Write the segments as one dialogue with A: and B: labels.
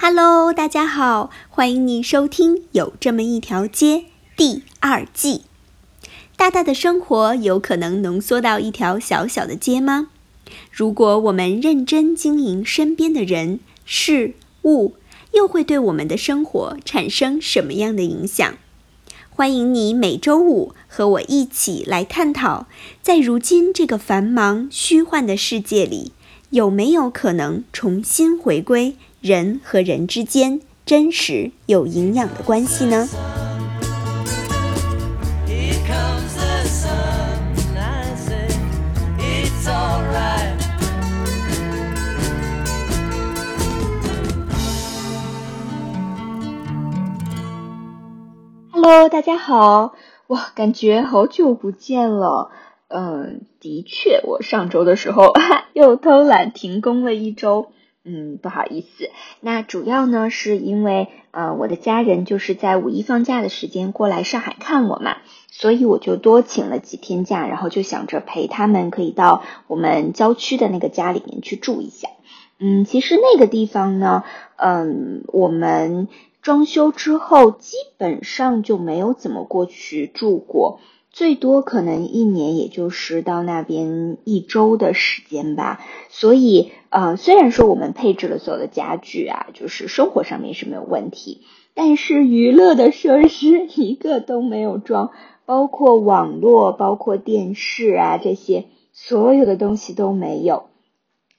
A: Hello，大家好，欢迎你收听《有这么一条街》第二季。大大的生活有可能浓缩到一条小小的街吗？如果我们认真经营身边的人事物，又会对我们的生活产生什么样的影响？欢迎你每周五和我一起来探讨，在如今这个繁忙虚幻的世界里，有没有可能重新回归？人和人之间真实有营养的关系呢？Hello，大家好，哇，感觉好久不见了。嗯，的确，我上周的时候 又偷懒停工了一周。嗯，不好意思，那主要呢是因为呃我的家人就是在五一放假的时间过来上海看我嘛，所以我就多请了几天假，然后就想着陪他们可以到我们郊区的那个家里面去住一下。嗯，其实那个地方呢，嗯，我们装修之后基本上就没有怎么过去住过。最多可能一年也就是到那边一周的时间吧，所以呃，虽然说我们配置了所有的家具啊，就是生活上面是没有问题，但是娱乐的设施 一个都没有装，包括网络、包括电视啊这些，所有的东西都没有。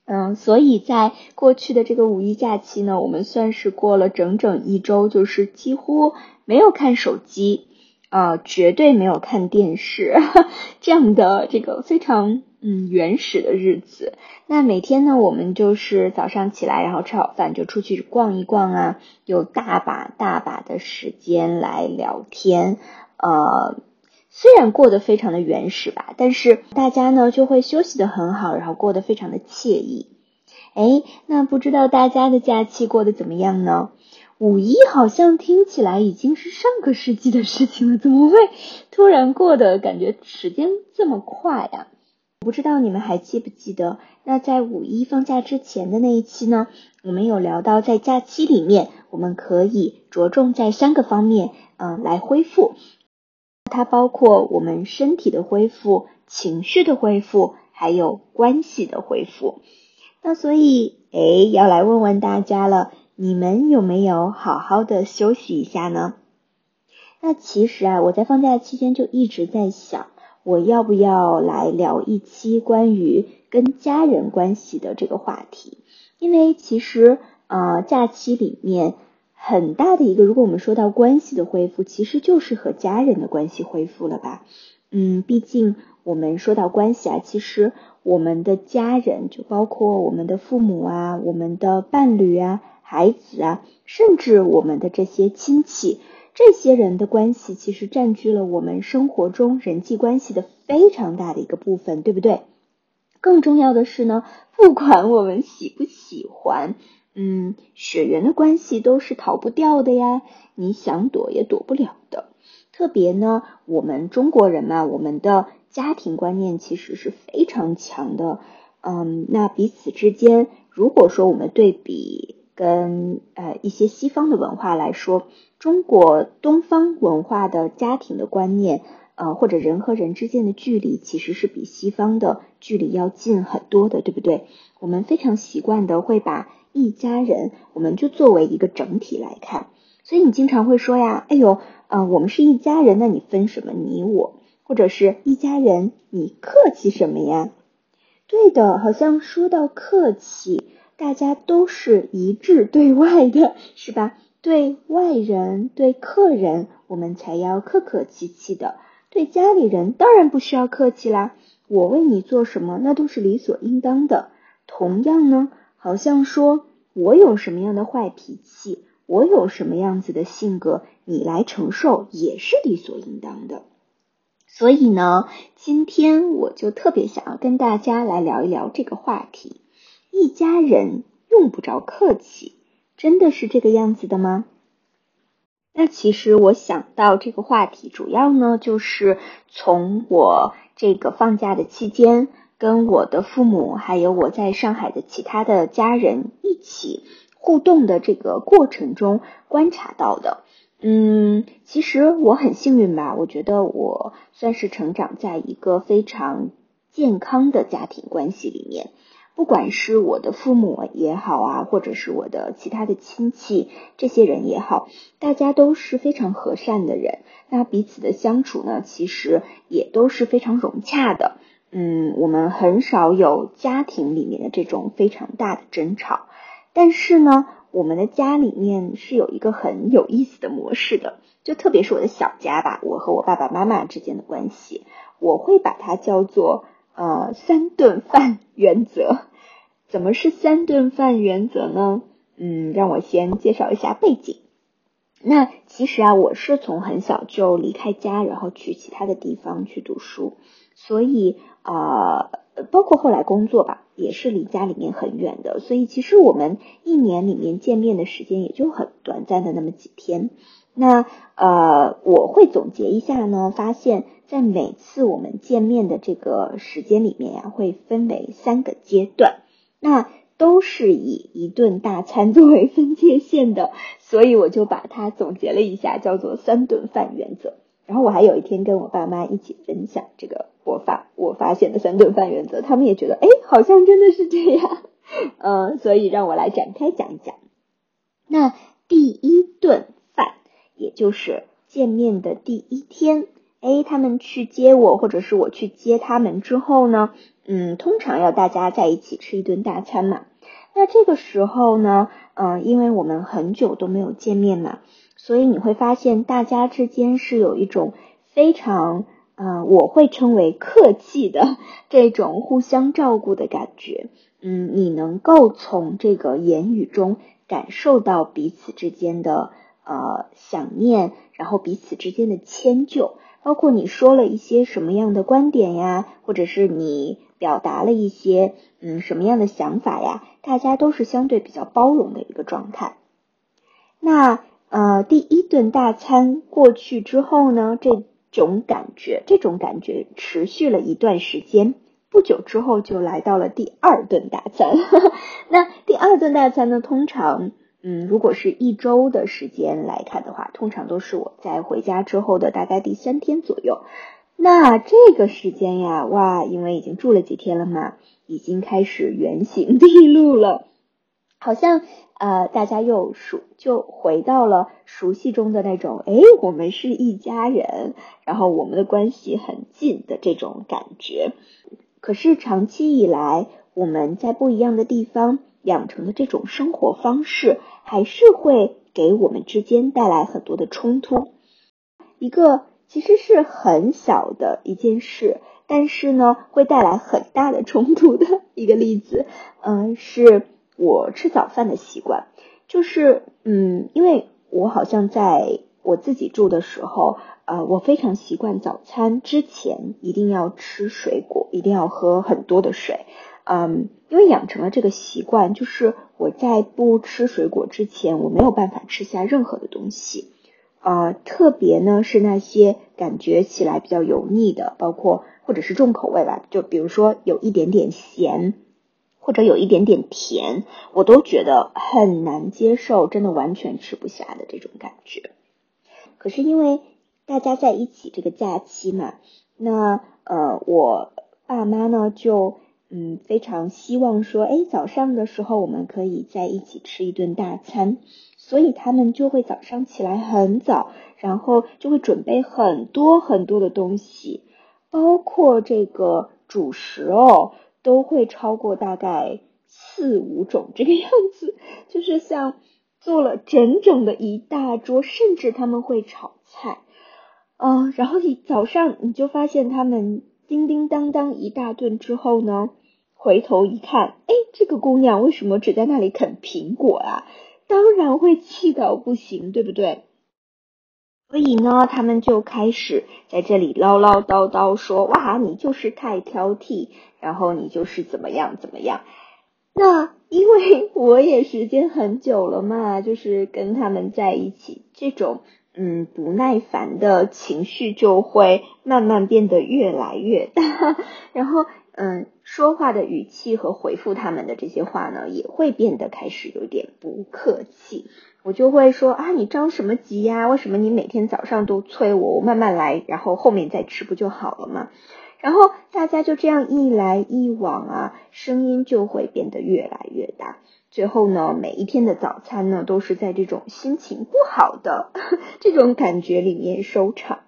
A: 嗯，所以在过去的这个五一假期呢，我们算是过了整整一周，就是几乎没有看手机。啊，绝对没有看电视 这样的这个非常嗯原始的日子。那每天呢，我们就是早上起来，然后吃好饭就出去逛一逛啊，有大把大把的时间来聊天。呃，虽然过得非常的原始吧，但是大家呢就会休息的很好，然后过得非常的惬意。哎，那不知道大家的假期过得怎么样呢？五一好像听起来已经是上个世纪的事情了，怎么会 突然过得感觉时间这么快呀？不知道你们还记不记得，那在五一放假之前的那一期呢？我们有聊到在假期里面，我们可以着重在三个方面，嗯，来恢复。它包括我们身体的恢复、情绪的恢复，还有关系的恢复。那所以，哎，要来问问大家了。你们有没有好好的休息一下呢？那其实啊，我在放假期间就一直在想，我要不要来聊一期关于跟家人关系的这个话题？因为其实呃，假期里面很大的一个，如果我们说到关系的恢复，其实就是和家人的关系恢复了吧？嗯，毕竟我们说到关系啊，其实我们的家人就包括我们的父母啊，我们的伴侣啊。孩子啊，甚至我们的这些亲戚，这些人的关系，其实占据了我们生活中人际关系的非常大的一个部分，对不对？更重要的是呢，不管我们喜不喜欢，嗯，血缘的关系都是逃不掉的呀，你想躲也躲不了的。特别呢，我们中国人嘛，我们的家庭观念其实是非常强的，嗯，那彼此之间，如果说我们对比。跟呃一些西方的文化来说，中国东方文化的家庭的观念，呃或者人和人之间的距离，其实是比西方的距离要近很多的，对不对？我们非常习惯的会把一家人，我们就作为一个整体来看，所以你经常会说呀，哎呦，呃我们是一家人，那你分什么你我，或者是一家人，你客气什么呀？对的，好像说到客气。大家都是一致对外的，是吧？对外人、对客人，我们才要客客气气的；对家里人，当然不需要客气啦。我为你做什么，那都是理所应当的。同样呢，好像说我有什么样的坏脾气，我有什么样子的性格，你来承受也是理所应当的。所以呢，今天我就特别想要跟大家来聊一聊这个话题。一家人用不着客气，真的是这个样子的吗？那其实我想到这个话题，主要呢就是从我这个放假的期间，跟我的父母还有我在上海的其他的家人一起互动的这个过程中观察到的。嗯，其实我很幸运吧，我觉得我算是成长在一个非常健康的家庭关系里面。不管是我的父母也好啊，或者是我的其他的亲戚，这些人也好，大家都是非常和善的人。那彼此的相处呢，其实也都是非常融洽的。嗯，我们很少有家庭里面的这种非常大的争吵。但是呢，我们的家里面是有一个很有意思的模式的，就特别是我的小家吧，我和我爸爸妈妈之间的关系，我会把它叫做呃三顿饭原则。怎么是三顿饭原则呢？嗯，让我先介绍一下背景。那其实啊，我是从很小就离开家，然后去其他的地方去读书，所以啊，包括后来工作吧，也是离家里面很远的。所以其实我们一年里面见面的时间也就很短暂的那么几天。那呃，我会总结一下呢，发现，在每次我们见面的这个时间里面呀，会分为三个阶段。那都是以一顿大餐作为分界线的，所以我就把它总结了一下，叫做三顿饭原则。然后我还有一天跟我爸妈一起分享这个我发我发现的三顿饭原则，他们也觉得哎，好像真的是这样，嗯，所以让我来展开讲一讲。那第一顿饭，也就是见面的第一天，哎，他们去接我，或者是我去接他们之后呢？嗯，通常要大家在一起吃一顿大餐嘛。那这个时候呢，嗯，因为我们很久都没有见面嘛，所以你会发现大家之间是有一种非常，嗯，我会称为客气的这种互相照顾的感觉。嗯，你能够从这个言语中感受到彼此之间的呃想念，然后彼此之间的迁就，包括你说了一些什么样的观点呀，或者是你。表达了一些嗯什么样的想法呀？大家都是相对比较包容的一个状态。那呃第一顿大餐过去之后呢，这种感觉这种感觉持续了一段时间，不久之后就来到了第二顿大餐。那第二顿大餐呢，通常嗯如果是一周的时间来看的话，通常都是我在回家之后的大概第三天左右。那这个时间呀，哇，因为已经住了几天了嘛，已经开始原形毕露了，好像呃，大家又熟，就回到了熟悉中的那种，哎，我们是一家人，然后我们的关系很近的这种感觉。可是长期以来，我们在不一样的地方养成的这种生活方式，还是会给我们之间带来很多的冲突。一个。其实是很小的一件事，但是呢，会带来很大的冲突的 一个例子，嗯，是我吃早饭的习惯，就是嗯，因为我好像在我自己住的时候，呃，我非常习惯早餐之前一定要吃水果，一定要喝很多的水，嗯，因为养成了这个习惯，就是我在不吃水果之前，我没有办法吃下任何的东西。呃，特别呢是那些感觉起来比较油腻的，包括或者是重口味吧，就比如说有一点点咸，或者有一点点甜，我都觉得很难接受，真的完全吃不下的这种感觉。可是因为大家在一起这个假期嘛，那呃我爸妈呢就嗯非常希望说，哎早上的时候我们可以在一起吃一顿大餐。所以他们就会早上起来很早，然后就会准备很多很多的东西，包括这个主食哦，都会超过大概四五种这个样子，就是像做了整整的一大桌，甚至他们会炒菜，嗯，然后你早上你就发现他们叮叮当当一大顿之后呢，回头一看，哎，这个姑娘为什么只在那里啃苹果啊？当然会气到不行，对不对？所以呢，他们就开始在这里唠唠叨叨说：“哇，你就是太挑剔，然后你就是怎么样怎么样。”那因为我也时间很久了嘛，就是跟他们在一起，这种嗯不耐烦的情绪就会慢慢变得越来越大，然后。嗯，说话的语气和回复他们的这些话呢，也会变得开始有点不客气。我就会说啊，你着什么急呀？为什么你每天早上都催我？我慢慢来，然后后面再吃不就好了吗？然后大家就这样一来一往啊，声音就会变得越来越大。最后呢，每一天的早餐呢，都是在这种心情不好的 这种感觉里面收场。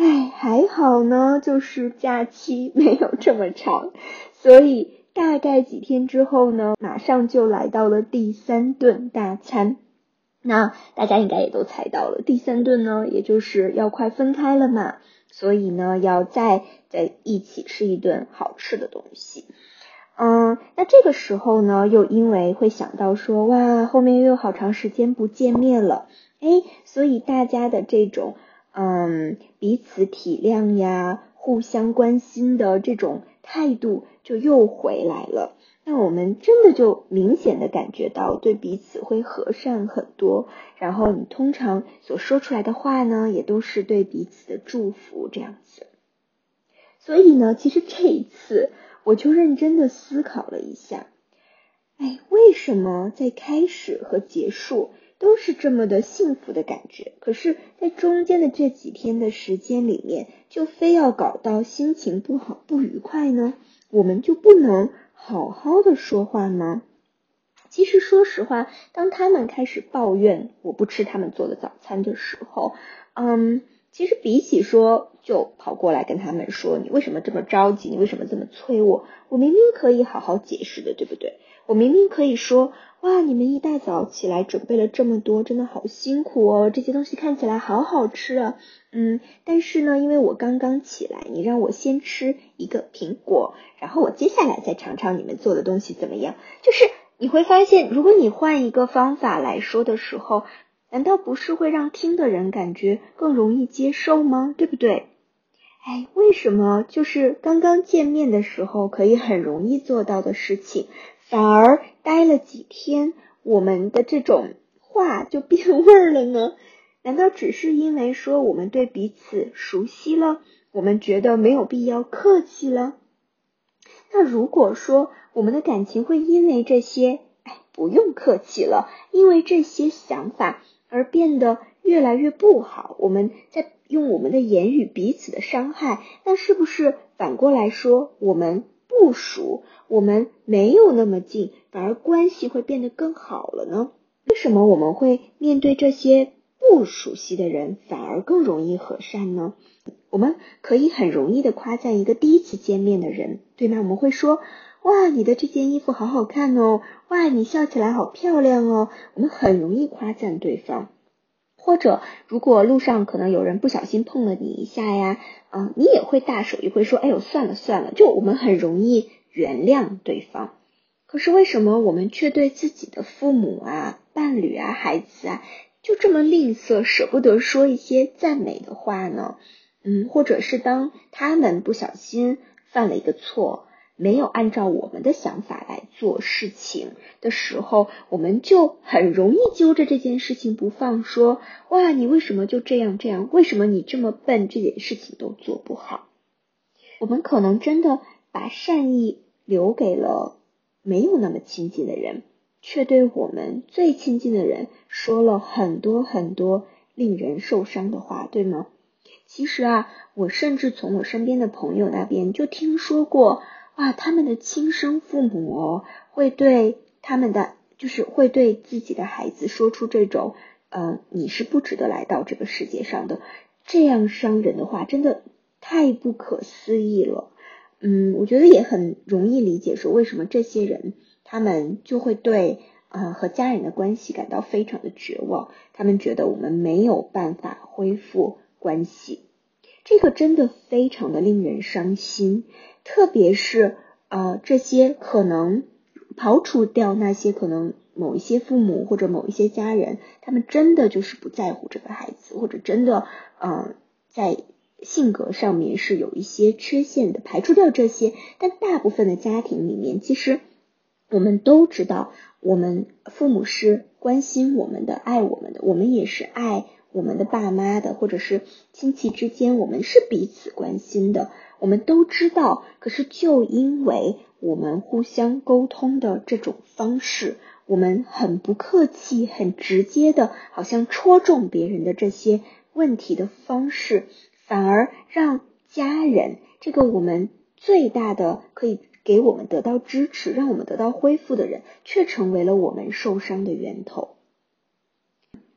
A: 哎，还好呢，就是假期没有这么长，所以大概几天之后呢，马上就来到了第三顿大餐。那大家应该也都猜到了，第三顿呢，也就是要快分开了嘛，所以呢，要再在一起吃一顿好吃的东西。嗯，那这个时候呢，又因为会想到说，哇，后面又有好长时间不见面了，哎，所以大家的这种。嗯，彼此体谅呀，互相关心的这种态度就又回来了。那我们真的就明显的感觉到对彼此会和善很多。然后你通常所说出来的话呢，也都是对彼此的祝福这样子。所以呢，其实这一次我就认真的思考了一下，哎，为什么在开始和结束？都是这么的幸福的感觉，可是，在中间的这几天的时间里面，就非要搞到心情不好、不愉快呢？我们就不能好好的说话吗？其实，说实话，当他们开始抱怨我不吃他们做的早餐的时候，嗯，其实比起说就跑过来跟他们说你为什么这么着急，你为什么这么催我，我明明可以好好解释的，对不对？我明明可以说。哇，你们一大早起来准备了这么多，真的好辛苦哦！这些东西看起来好好吃啊，嗯，但是呢，因为我刚刚起来，你让我先吃一个苹果，然后我接下来再尝尝你们做的东西怎么样。就是你会发现，如果你换一个方法来说的时候，难道不是会让听的人感觉更容易接受吗？对不对？哎，为什么就是刚刚见面的时候可以很容易做到的事情？反而待了几天，我们的这种话就变味儿了呢？难道只是因为说我们对彼此熟悉了，我们觉得没有必要客气了？那如果说我们的感情会因为这些，哎，不用客气了，因为这些想法而变得越来越不好，我们在用我们的言语彼此的伤害，那是不是反过来说我们？不熟，我们没有那么近，反而关系会变得更好了呢？为什么我们会面对这些不熟悉的人，反而更容易和善呢？我们可以很容易的夸赞一个第一次见面的人，对吗？我们会说：“哇，你的这件衣服好好看哦！哇，你笑起来好漂亮哦！”我们很容易夸赞对方。或者，如果路上可能有人不小心碰了你一下呀，啊，你也会大手一挥说：“哎呦，算了算了。”就我们很容易原谅对方。可是为什么我们却对自己的父母啊、伴侣啊、孩子啊，就这么吝啬，舍不得说一些赞美的话呢？嗯，或者是当他们不小心犯了一个错。没有按照我们的想法来做事情的时候，我们就很容易揪着这件事情不放，说哇，你为什么就这样这样？为什么你这么笨，这件事情都做不好？我们可能真的把善意留给了没有那么亲近的人，却对我们最亲近的人说了很多很多令人受伤的话，对吗？其实啊，我甚至从我身边的朋友那边就听说过。哇，他们的亲生父母哦，会对他们的，就是会对自己的孩子说出这种，呃，你是不值得来到这个世界上的，这样伤人的话，真的太不可思议了。嗯，我觉得也很容易理解，说为什么这些人他们就会对，呃，和家人的关系感到非常的绝望，他们觉得我们没有办法恢复关系，这个真的非常的令人伤心。特别是呃，这些可能刨除掉那些可能某一些父母或者某一些家人，他们真的就是不在乎这个孩子，或者真的呃在性格上面是有一些缺陷的。排除掉这些，但大部分的家庭里面，其实我们都知道，我们父母是关心我们的、爱我们的，我们也是爱我们的爸妈的，或者是亲戚之间，我们是彼此关心的。我们都知道，可是就因为我们互相沟通的这种方式，我们很不客气、很直接的，好像戳中别人的这些问题的方式，反而让家人这个我们最大的可以给我们得到支持、让我们得到恢复的人，却成为了我们受伤的源头。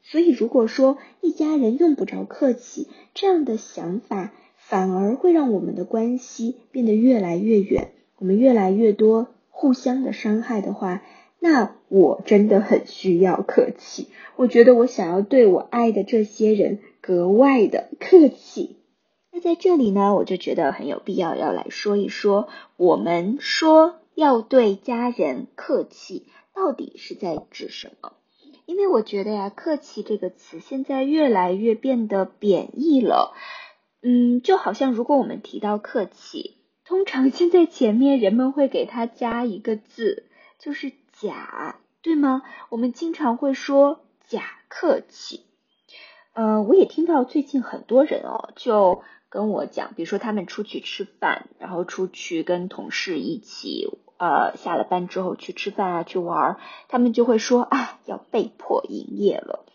A: 所以，如果说一家人用不着客气，这样的想法。反而会让我们的关系变得越来越远，我们越来越多互相的伤害的话，那我真的很需要客气。我觉得我想要对我爱的这些人格外的客气。那在这里呢，我就觉得很有必要要来说一说，我们说要对家人客气，到底是在指什么？因为我觉得呀，客气这个词现在越来越变得贬义了。嗯，就好像如果我们提到客气，通常现在前面人们会给它加一个字，就是假，对吗？我们经常会说假客气。呃，我也听到最近很多人哦，就跟我讲，比如说他们出去吃饭，然后出去跟同事一起，呃，下了班之后去吃饭啊，去玩儿，他们就会说啊，要被迫营业了。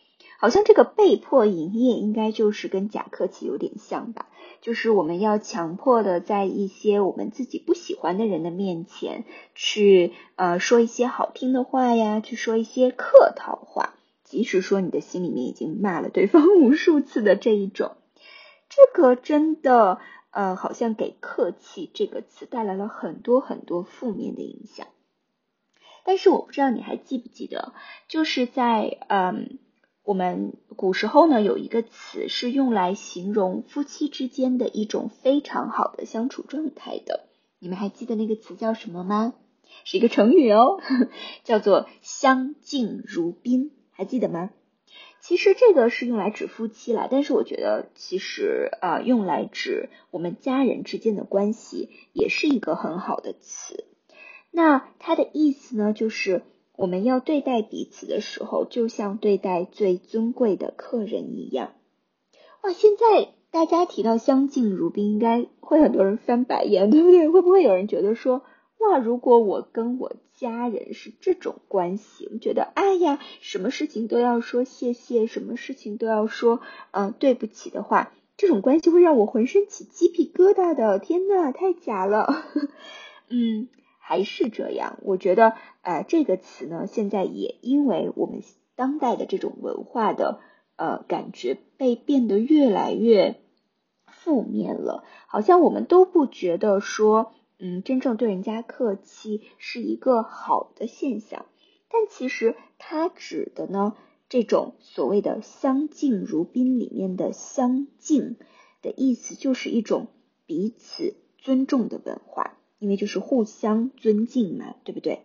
A: 好像这个被迫营业应该就是跟假客气有点像吧，就是我们要强迫的在一些我们自己不喜欢的人的面前去呃说一些好听的话呀，去说一些客套话，即使说你的心里面已经骂了对方无数次的这一种，这个真的呃好像给客气这个词带来了很多很多负面的影响。但是我不知道你还记不记得，就是在嗯。我们古时候呢有一个词是用来形容夫妻之间的一种非常好的相处状态的，你们还记得那个词叫什么吗？是一个成语哦，叫做相敬如宾，还记得吗？其实这个是用来指夫妻啦，但是我觉得其实啊用来指我们家人之间的关系也是一个很好的词。那它的意思呢就是。我们要对待彼此的时候，就像对待最尊贵的客人一样。哇，现在大家提到相敬如宾，应该会很多人翻白眼，对不对？会不会有人觉得说，哇，如果我跟我家人是这种关系，我们觉得，哎呀，什么事情都要说谢谢，什么事情都要说，嗯，对不起的话，这种关系会让我浑身起鸡皮疙瘩的。天呐，太假了。嗯。还是这样，我觉得，呃，这个词呢，现在也因为我们当代的这种文化的呃感觉，被变得越来越负面了。好像我们都不觉得说，嗯，真正对人家客气是一个好的现象。但其实它指的呢，这种所谓的相敬如宾里面的相敬的意思，就是一种彼此尊重的文化。因为就是互相尊敬嘛，对不对？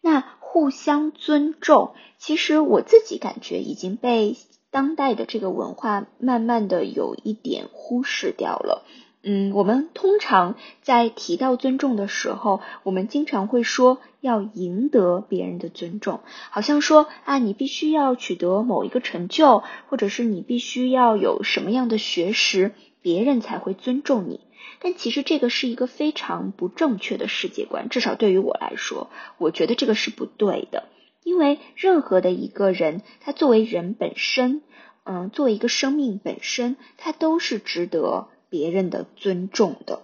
A: 那互相尊重，其实我自己感觉已经被当代的这个文化慢慢的有一点忽视掉了。嗯，我们通常在提到尊重的时候，我们经常会说要赢得别人的尊重，好像说啊，你必须要取得某一个成就，或者是你必须要有什么样的学识，别人才会尊重你。但其实这个是一个非常不正确的世界观，至少对于我来说，我觉得这个是不对的。因为任何的一个人，他作为人本身，嗯，作为一个生命本身，他都是值得别人的尊重的。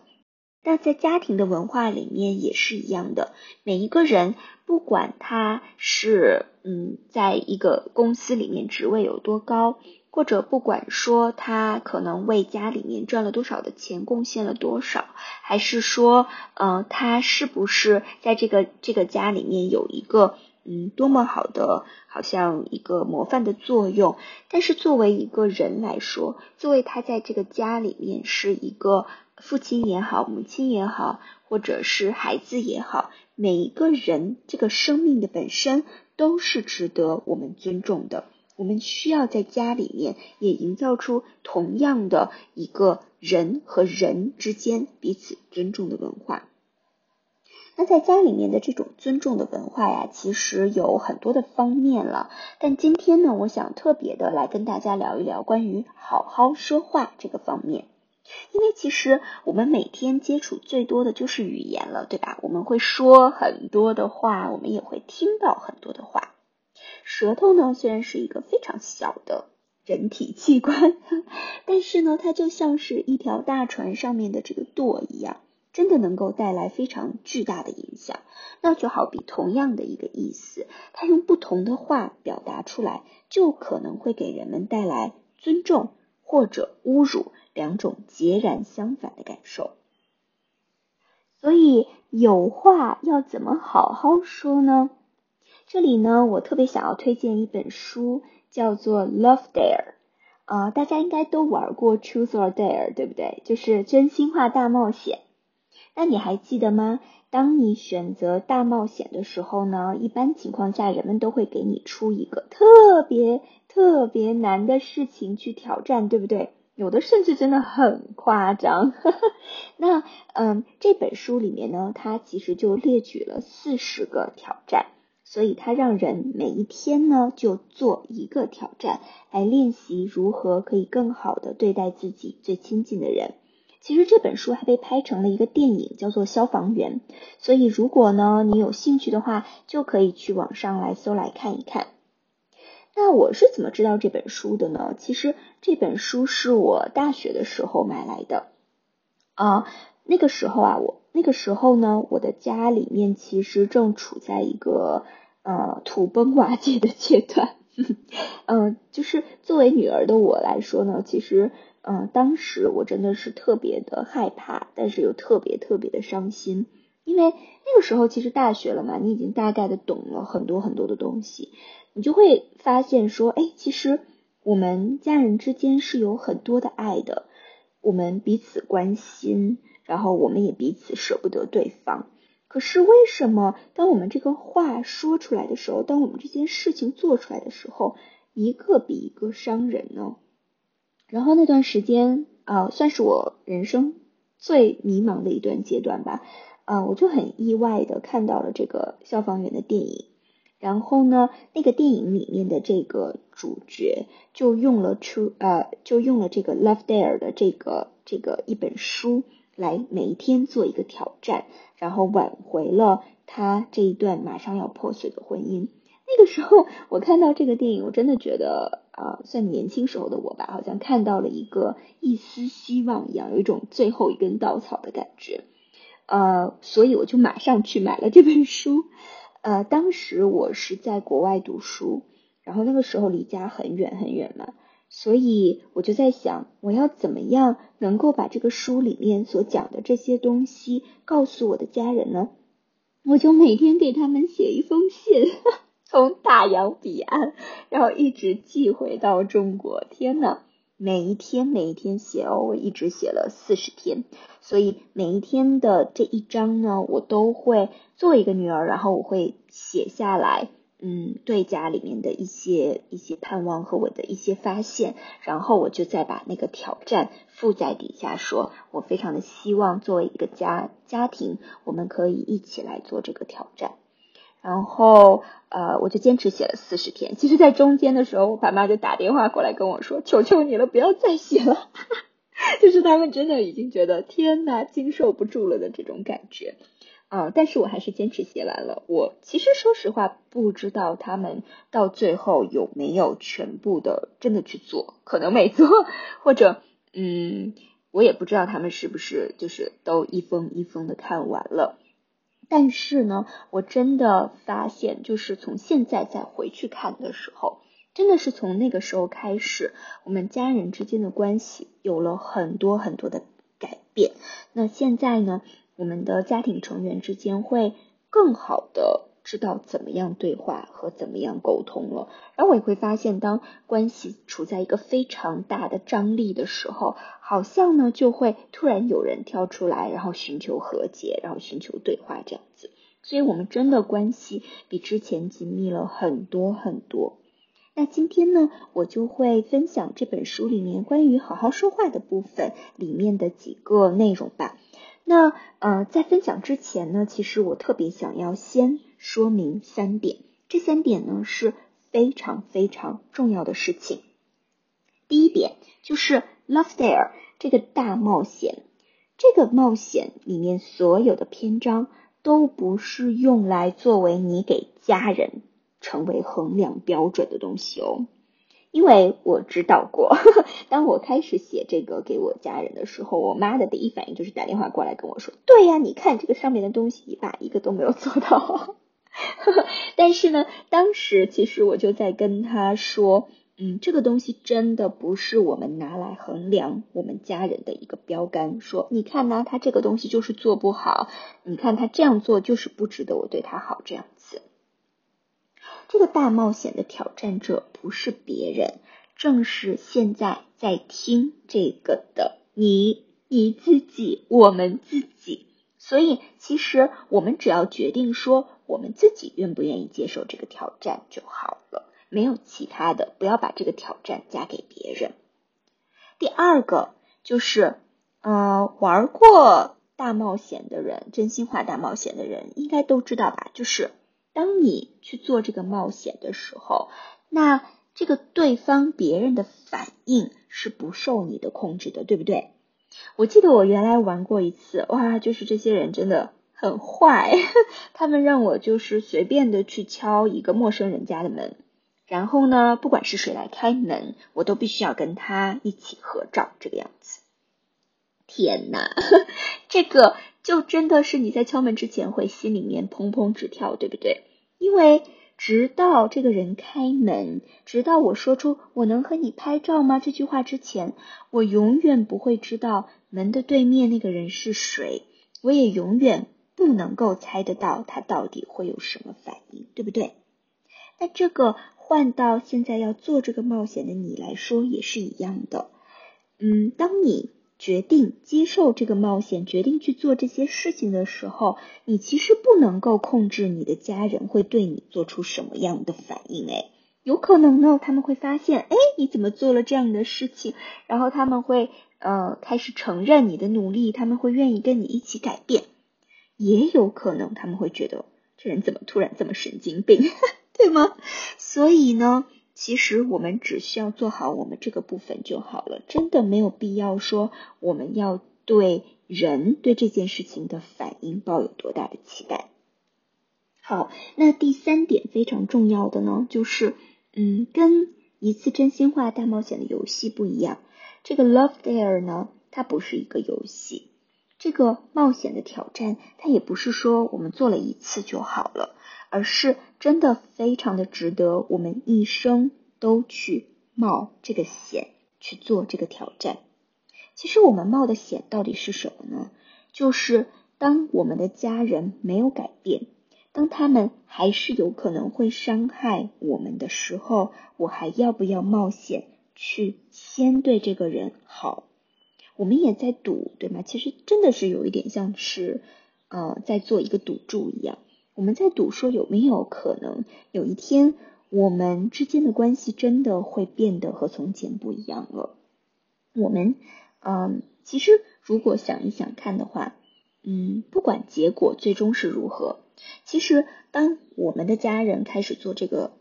A: 那在家庭的文化里面也是一样的，每一个人，不管他是嗯，在一个公司里面职位有多高。或者不管说他可能为家里面赚了多少的钱，贡献了多少，还是说，呃，他是不是在这个这个家里面有一个嗯多么好的，好像一个模范的作用？但是作为一个人来说，作为他在这个家里面是一个父亲也好，母亲也好，或者是孩子也好，每一个人这个生命的本身都是值得我们尊重的。我们需要在家里面也营造出同样的一个人和人之间彼此尊重的文化。那在家里面的这种尊重的文化呀，其实有很多的方面了。但今天呢，我想特别的来跟大家聊一聊关于好好说话这个方面。因为其实我们每天接触最多的就是语言了，对吧？我们会说很多的话，我们也会听到很多的话。舌头呢，虽然是一个非常小的人体器官，但是呢，它就像是一条大船上面的这个舵一样，真的能够带来非常巨大的影响。那就好比同样的一个意思，它用不同的话表达出来，就可能会给人们带来尊重或者侮辱。两种截然相反的感受，所以有话要怎么好好说呢？这里呢，我特别想要推荐一本书，叫做《Love Dare》啊，大家应该都玩过 Truth or Dare，对不对？就是真心话大冒险。那你还记得吗？当你选择大冒险的时候呢，一般情况下，人们都会给你出一个特别特别难的事情去挑战，对不对？有的甚至真的很夸张。那嗯，这本书里面呢，它其实就列举了四十个挑战，所以它让人每一天呢就做一个挑战，来练习如何可以更好的对待自己最亲近的人。其实这本书还被拍成了一个电影，叫做《消防员》。所以如果呢你有兴趣的话，就可以去网上来搜来看一看。那我是怎么知道这本书的呢？其实这本书是我大学的时候买来的啊。那个时候啊，我那个时候呢，我的家里面其实正处在一个呃土崩瓦解的阶段。嗯，就是作为女儿的我来说呢，其实嗯，当时我真的是特别的害怕，但是又特别特别的伤心。因为那个时候其实大学了嘛，你已经大概的懂了很多很多的东西，你就会发现说，哎，其实我们家人之间是有很多的爱的，我们彼此关心，然后我们也彼此舍不得对方。可是为什么当我们这个话说出来的时候，当我们这件事情做出来的时候，一个比一个伤人呢？然后那段时间啊，算是我人生最迷茫的一段阶段吧。啊，我就很意外的看到了这个消防员的电影，然后呢，那个电影里面的这个主角就用了出呃，就用了这个 Love Dare 的这个这个一本书来每一天做一个挑战，然后挽回了他这一段马上要破碎的婚姻。那个时候我看到这个电影，我真的觉得啊，算年轻时候的我吧，好像看到了一个一丝希望一样，有一种最后一根稻草的感觉。呃，所以我就马上去买了这本书。呃，当时我是在国外读书，然后那个时候离家很远很远嘛，所以我就在想，我要怎么样能够把这个书里面所讲的这些东西告诉我的家人呢？我就每天给他们写一封信，从大洋彼岸，然后一直寄回到中国。天呐！每一天，每一天写哦，我一直写了四十天，所以每一天的这一章呢，我都会做一个女儿，然后我会写下来，嗯，对家里面的一些一些盼望和我的一些发现，然后我就再把那个挑战附在底下，说我非常的希望作为一个家家庭，我们可以一起来做这个挑战。然后，呃，我就坚持写了四十天。其实，在中间的时候，我爸妈就打电话过来跟我说：“求求你了，不要再写了。”就是他们真的已经觉得天呐，经受不住了的这种感觉。啊，但是我还是坚持写完了。我其实说实话，不知道他们到最后有没有全部的真的去做，可能没做，或者，嗯，我也不知道他们是不是就是都一封一封的看完了。但是呢，我真的发现，就是从现在再回去看的时候，真的是从那个时候开始，我们家人之间的关系有了很多很多的改变。那现在呢，我们的家庭成员之间会更好的。知道怎么样对话和怎么样沟通了，然后我也会发现，当关系处在一个非常大的张力的时候，好像呢就会突然有人跳出来，然后寻求和解，然后寻求对话这样子。所以，我们真的关系比之前紧密了很多很多。那今天呢，我就会分享这本书里面关于好好说话的部分里面的几个内容吧。那呃，在分享之前呢，其实我特别想要先。说明三点，这三点呢是非常非常重要的事情。第一点就是 Love Dare，这个大冒险，这个冒险里面所有的篇章都不是用来作为你给家人成为衡量标准的东西哦。因为我知道过，当我开始写这个给我家人的时候，我妈的第一反应就是打电话过来跟我说：“对呀，你看这个上面的东西，你爸一个都没有做到。” 但是呢，当时其实我就在跟他说：“嗯，这个东西真的不是我们拿来衡量我们家人的一个标杆。说你看呢，他这个东西就是做不好，你看他这样做就是不值得我对他好这样子。”这个大冒险的挑战者不是别人，正是现在在听这个的你，你自己，我们自己。所以，其实我们只要决定说我们自己愿不愿意接受这个挑战就好了，没有其他的，不要把这个挑战加给别人。第二个就是，呃，玩过大冒险的人，真心话大冒险的人应该都知道吧，就是。当你去做这个冒险的时候，那这个对方别人的反应是不受你的控制的，对不对？我记得我原来玩过一次，哇，就是这些人真的很坏，他们让我就是随便的去敲一个陌生人家的门，然后呢，不管是谁来开门，我都必须要跟他一起合照，这个样子。天呐，这个。就真的是你在敲门之前会心里面砰砰直跳，对不对？因为直到这个人开门，直到我说出“我能和你拍照吗”这句话之前，我永远不会知道门的对面那个人是谁，我也永远不能够猜得到他到底会有什么反应，对不对？那这个换到现在要做这个冒险的你来说也是一样的，嗯，当你。决定接受这个冒险，决定去做这些事情的时候，你其实不能够控制你的家人会对你做出什么样的反应。哎，有可能呢，他们会发现，哎，你怎么做了这样的事情？然后他们会呃开始承认你的努力，他们会愿意跟你一起改变。也有可能他们会觉得这人怎么突然这么神经病，对吗？所以呢。其实我们只需要做好我们这个部分就好了，真的没有必要说我们要对人对这件事情的反应抱有多大的期待。好，那第三点非常重要的呢，就是嗯，跟一次真心话大冒险的游戏不一样，这个 Love Dare 呢，它不是一个游戏，这个冒险的挑战，它也不是说我们做了一次就好了。而是真的非常的值得我们一生都去冒这个险去做这个挑战。其实我们冒的险到底是什么呢？就是当我们的家人没有改变，当他们还是有可能会伤害我们的时候，我还要不要冒险去先对这个人好？我们也在赌，对吗？其实真的是有一点像是呃在做一个赌注一样。我们在赌说有没有可能有一天我们之间的关系真的会变得和从前不一样了？我们嗯，其实如果想一想看的话，嗯，不管结果最终是如何，其实当我们的家人开始做这个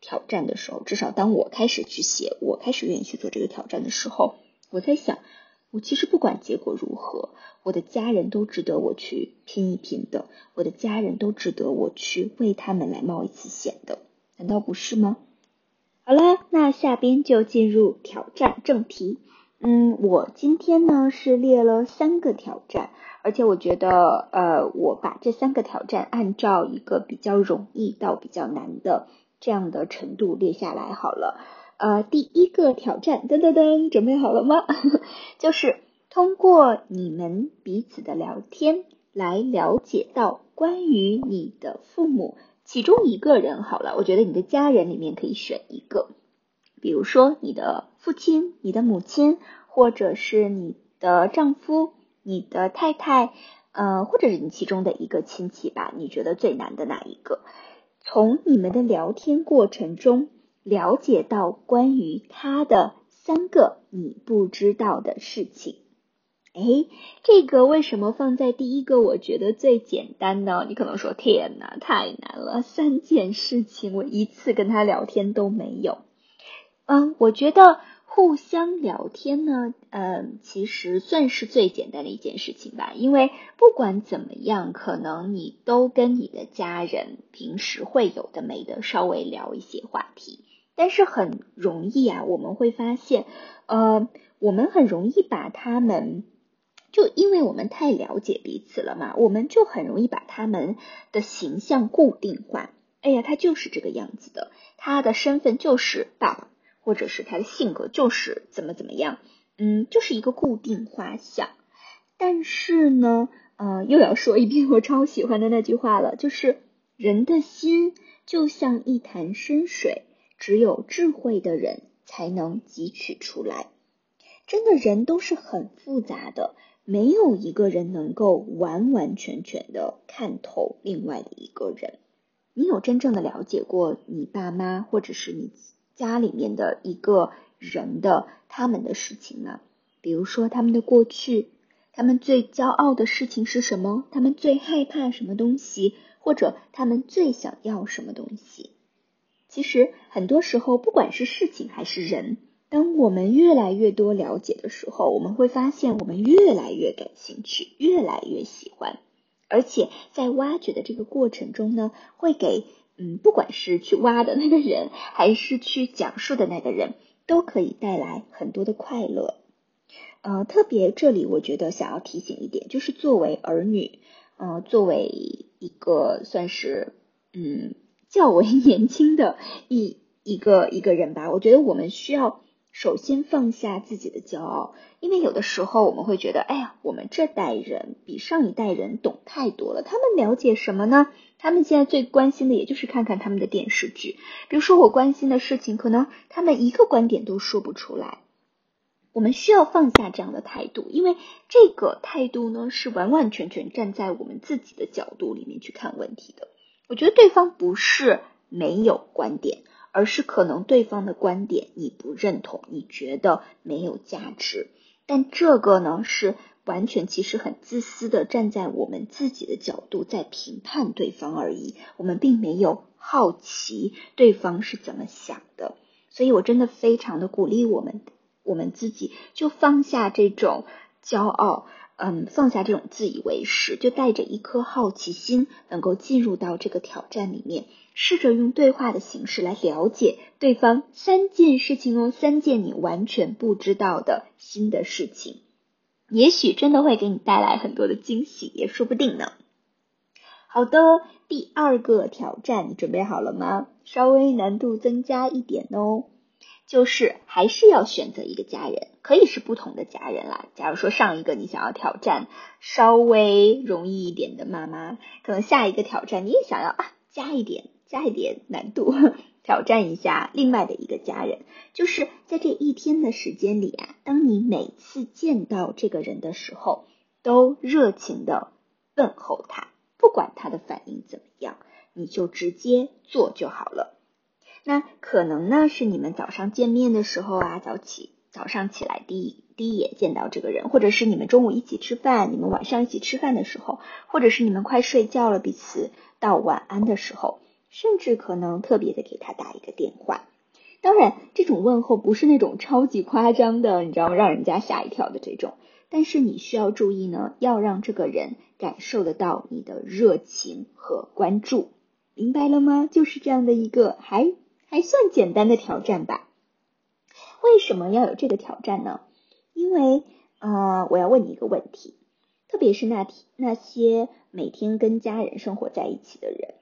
A: 挑战的时候，至少当我开始去写，我开始愿意去做这个挑战的时候，我在想。我其实不管结果如何，我的家人都值得我去拼一拼的，我的家人都值得我去为他们来冒一次险的，难道不是吗？好了，那下边就进入挑战正题。嗯，我今天呢是列了三个挑战，而且我觉得，呃，我把这三个挑战按照一个比较容易到比较难的这样的程度列下来好了。呃，第一个挑战，噔噔噔，准备好了吗？就是通过你们彼此的聊天来了解到关于你的父母其中一个人。好了，我觉得你的家人里面可以选一个，比如说你的父亲、你的母亲，或者是你的丈夫、你的太太，呃，或者是你其中的一个亲戚吧。你觉得最难的哪一个？从你们的聊天过程中。了解到关于他的三个你不知道的事情，哎，这个为什么放在第一个？我觉得最简单呢？你可能说天哪，太难了，三件事情我一次跟他聊天都没有。嗯，我觉得互相聊天呢，嗯，其实算是最简单的一件事情吧。因为不管怎么样，可能你都跟你的家人平时会有的没的稍微聊一些话题，但是很容易啊，我们会发现，呃，我们很容易把他们，就因为我们太了解彼此了嘛，我们就很容易把他们的形象固定化。哎呀，他就是这个样子的，他的身份就是爸爸。或者是他的性格就是怎么怎么样，嗯，就是一个固定画像。但是呢，呃，又要说一遍我超喜欢的那句话了，就是人的心就像一潭深水，只有智慧的人才能汲取出来。真的，人都是很复杂的，没有一个人能够完完全全的看透另外的一个人。你有真正的了解过你爸妈，或者是你？家里面的一个人的他们的事情吗，比如说他们的过去，他们最骄傲的事情是什么？他们最害怕什么东西？或者他们最想要什么东西？其实很多时候，不管是事情还是人，当我们越来越多了解的时候，我们会发现我们越来越感兴趣，越来越喜欢，而且在挖掘的这个过程中呢，会给。嗯，不管是去挖的那个人，还是去讲述的那个人，都可以带来很多的快乐。呃，特别这里我觉得想要提醒一点，就是作为儿女，呃，作为一个算是嗯较为年轻的一一个一个人吧，我觉得我们需要。首先放下自己的骄傲，因为有的时候我们会觉得，哎呀，我们这代人比上一代人懂太多了。他们了解什么呢？他们现在最关心的也就是看看他们的电视剧。比如说我关心的事情，可能他们一个观点都说不出来。我们需要放下这样的态度，因为这个态度呢，是完完全全站在我们自己的角度里面去看问题的。我觉得对方不是没有观点。而是可能对方的观点你不认同，你觉得没有价值，但这个呢是完全其实很自私的，站在我们自己的角度在评判对方而已，我们并没有好奇对方是怎么想的，所以我真的非常的鼓励我们，我们自己就放下这种骄傲。嗯，放下这种自以为是，就带着一颗好奇心，能够进入到这个挑战里面，试着用对话的形式来了解对方三件事情哦，三件你完全不知道的新的事情，也许真的会给你带来很多的惊喜，也说不定呢。好的，第二个挑战，你准备好了吗？稍微难度增加一点哦。就是还是要选择一个家人，可以是不同的家人啦。假如说上一个你想要挑战稍微容易一点的妈妈，可能下一个挑战你也想要啊加一点加一点难度，挑战一下另外的一个家人。就是在这一天的时间里啊，当你每次见到这个人的时候，都热情的问候他，不管他的反应怎么样，你就直接做就好了。那可能呢是你们早上见面的时候啊，早起早上起来第一第一眼见到这个人，或者是你们中午一起吃饭，你们晚上一起吃饭的时候，或者是你们快睡觉了，彼此道晚安的时候，甚至可能特别的给他打一个电话。当然，这种问候不是那种超级夸张的，你知道？让人家吓一跳的这种。但是你需要注意呢，要让这个人感受得到你的热情和关注，明白了吗？就是这样的一个还。还算简单的挑战吧？为什么要有这个挑战呢？因为啊，我要问你一个问题，特别是那天那些每天跟家人生活在一起的人，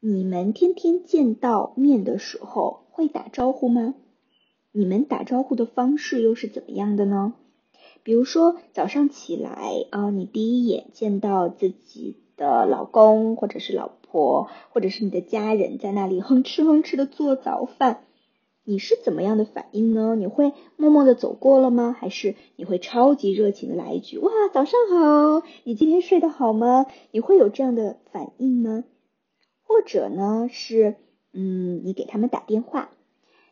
A: 你们天天见到面的时候会打招呼吗？你们打招呼的方式又是怎么样的呢？比如说早上起来啊，你第一眼见到自己的老公或者是老。婆或者是你的家人在那里哼哧哼哧的做早饭，你是怎么样的反应呢？你会默默的走过了吗？还是你会超级热情的来一句哇早上好，你今天睡得好吗？你会有这样的反应吗？或者呢是嗯你给他们打电话，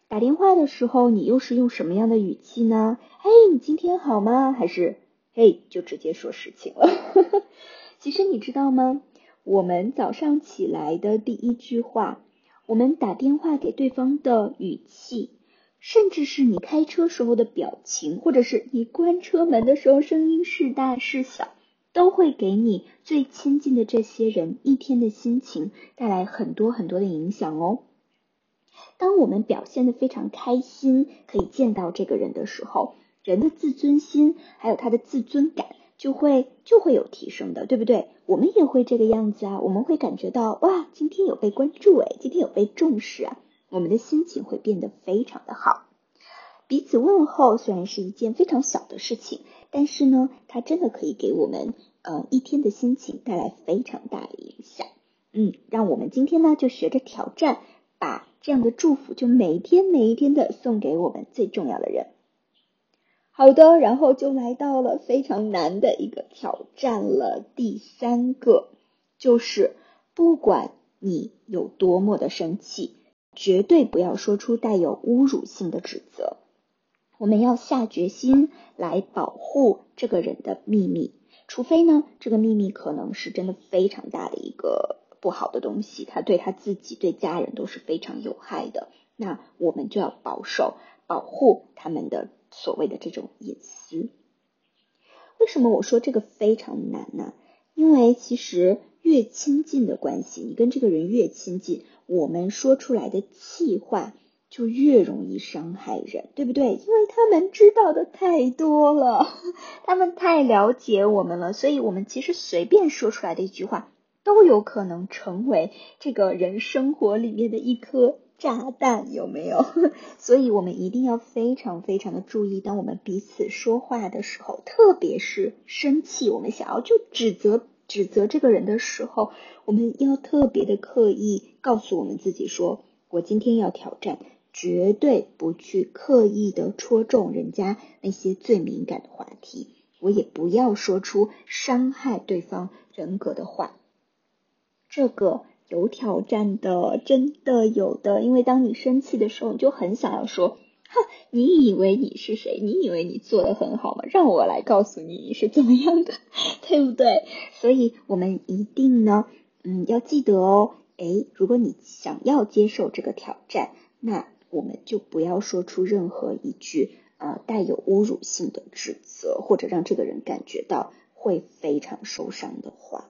A: 打电话的时候你又是用什么样的语气呢？嘿你今天好吗？还是嘿就直接说事情了？其实你知道吗？我们早上起来的第一句话，我们打电话给对方的语气，甚至是你开车时候的表情，或者是你关车门的时候声音是大是小，都会给你最亲近的这些人一天的心情带来很多很多的影响哦。当我们表现的非常开心，可以见到这个人的时候，人的自尊心还有他的自尊感就会就会有提升的，对不对？我们也会这个样子啊，我们会感觉到哇，今天有被关注诶，今天有被重视啊，我们的心情会变得非常的好。彼此问候虽然是一件非常小的事情，但是呢，它真的可以给我们呃一天的心情带来非常大的影响。嗯，让我们今天呢就学着挑战，把这样的祝福就每一天每一天的送给我们最重要的人。好的，然后就来到了非常难的一个挑战了。第三个就是，不管你有多么的生气，绝对不要说出带有侮辱性的指责。我们要下决心来保护这个人的秘密，除非呢，这个秘密可能是真的非常大的一个不好的东西，他对他自己、对家人都是非常有害的。那我们就要保守、保护他们的。所谓的这种隐私，为什么我说这个非常难呢？因为其实越亲近的关系，你跟这个人越亲近，我们说出来的气话就越容易伤害人，对不对？因为他们知道的太多了，他们太了解我们了，所以我们其实随便说出来的一句话，都有可能成为这个人生活里面的一颗。炸弹有没有？所以我们一定要非常非常的注意，当我们彼此说话的时候，特别是生气，我们想要就指责指责这个人的时候，我们要特别的刻意告诉我们自己说：我今天要挑战，绝对不去刻意的戳中人家那些最敏感的话题，我也不要说出伤害对方人格的话。这个。有挑战的，真的有的。因为当你生气的时候，你就很想要说：“哼，你以为你是谁？你以为你做的很好吗？让我来告诉你你是怎么样的，对不对？”所以，我们一定呢，嗯，要记得哦。诶，如果你想要接受这个挑战，那我们就不要说出任何一句呃带有侮辱性的指责，或者让这个人感觉到会非常受伤的话。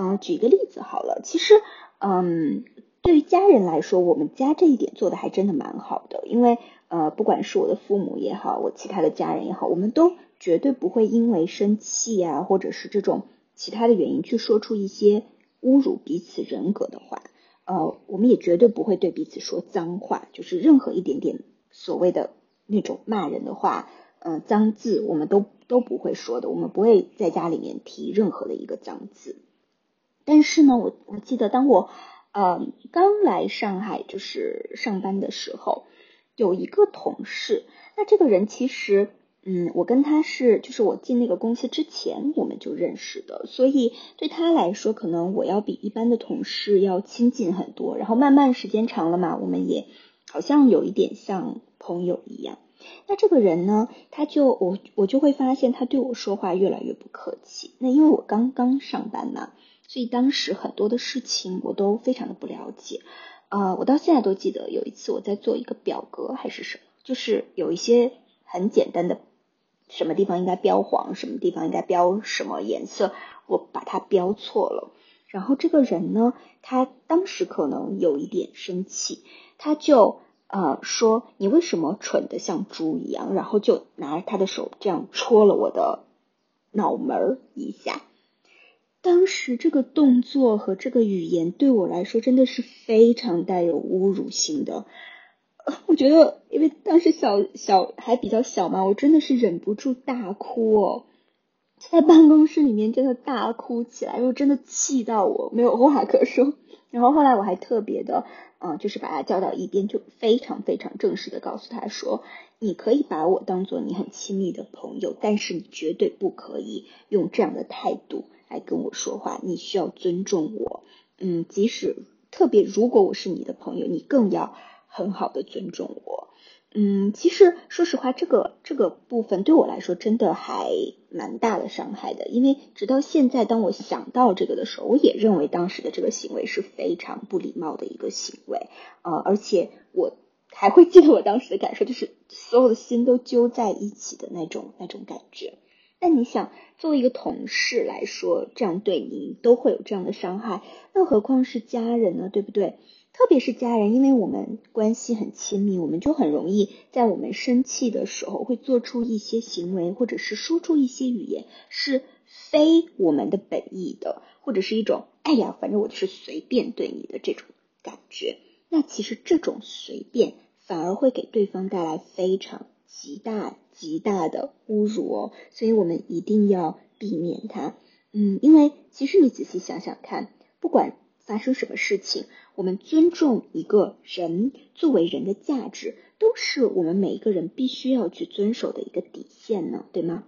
A: 嗯，举一个例子好了，其实，嗯，对于家人来说，我们家这一点做的还真的蛮好的，因为，呃，不管是我的父母也好，我其他的家人也好，我们都绝对不会因为生气啊，或者是这种其他的原因去说出一些侮辱彼此人格的话，呃，我们也绝对不会对彼此说脏话，就是任何一点点所谓的那种骂人的话，嗯，脏字，我们都都不会说的，我们不会在家里面提任何的一个脏字。但是呢，我我记得当我呃刚来上海就是上班的时候，有一个同事，那这个人其实嗯，我跟他是就是我进那个公司之前我们就认识的，所以对他来说，可能我要比一般的同事要亲近很多。然后慢慢时间长了嘛，我们也好像有一点像朋友一样。那这个人呢，他就我我就会发现他对我说话越来越不客气。那因为我刚刚上班嘛。所以当时很多的事情我都非常的不了解，呃，我到现在都记得有一次我在做一个表格还是什么，就是有一些很简单的，什么地方应该标黄，什么地方应该标什么颜色，我把它标错了。然后这个人呢，他当时可能有一点生气，他就呃说你为什么蠢的像猪一样，然后就拿他的手这样戳了我的脑门一下。当时这个动作和这个语言对我来说真的是非常带有侮辱性的。我觉得，因为当时小小还比较小嘛，我真的是忍不住大哭哦，在办公室里面真的大哭起来，因为真的气到我没有话可说。然后后来我还特别的，嗯，就是把他叫到一边，就非常非常正式的告诉他说：“你可以把我当做你很亲密的朋友，但是你绝对不可以用这样的态度。”来跟我说话，你需要尊重我。嗯，即使特别如果我是你的朋友，你更要很好的尊重我。嗯，其实说实话，这个这个部分对我来说真的还蛮大的伤害的。因为直到现在，当我想到这个的时候，我也认为当时的这个行为是非常不礼貌的一个行为。呃，而且我还会记得我当时的感受，就是所有的心都揪在一起的那种那种感觉。那你想，作为一个同事来说，这样对你都会有这样的伤害，那何况是家人呢？对不对？特别是家人，因为我们关系很亲密，我们就很容易在我们生气的时候会做出一些行为，或者是说出一些语言，是非我们的本意的，或者是一种哎呀，反正我就是随便对你的这种感觉。那其实这种随便反而会给对方带来非常极大极大的侮辱哦，所以我们一定要避免它。嗯，因为其实你仔细想想看，不管。发生什么事情，我们尊重一个人作为人的价值，都是我们每一个人必须要去遵守的一个底线呢，对吗？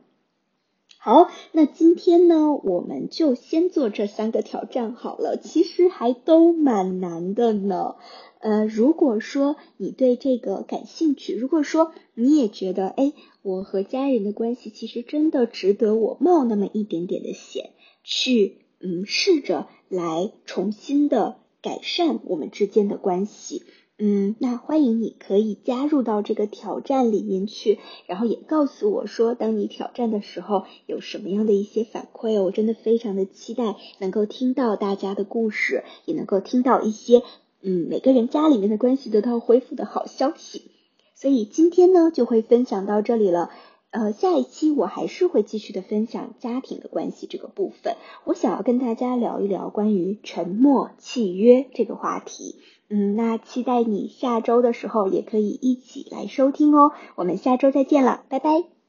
A: 好，那今天呢，我们就先做这三个挑战好了，其实还都蛮难的呢。呃，如果说你对这个感兴趣，如果说你也觉得，哎，我和家人的关系其实真的值得我冒那么一点点的险去。嗯，试着来重新的改善我们之间的关系。嗯，那欢迎你可以加入到这个挑战里面去，然后也告诉我说，当你挑战的时候有什么样的一些反馈哦。我真的非常的期待能够听到大家的故事，也能够听到一些嗯每个人家里面的关系得到恢复的好消息。所以今天呢就会分享到这里了。呃，下一期我还是会继续的分享家庭的关系这个部分。我想要跟大家聊一聊关于沉默契约这个话题。嗯，那期待你下周的时候也可以一起来收听哦。我们下周再见了，拜拜。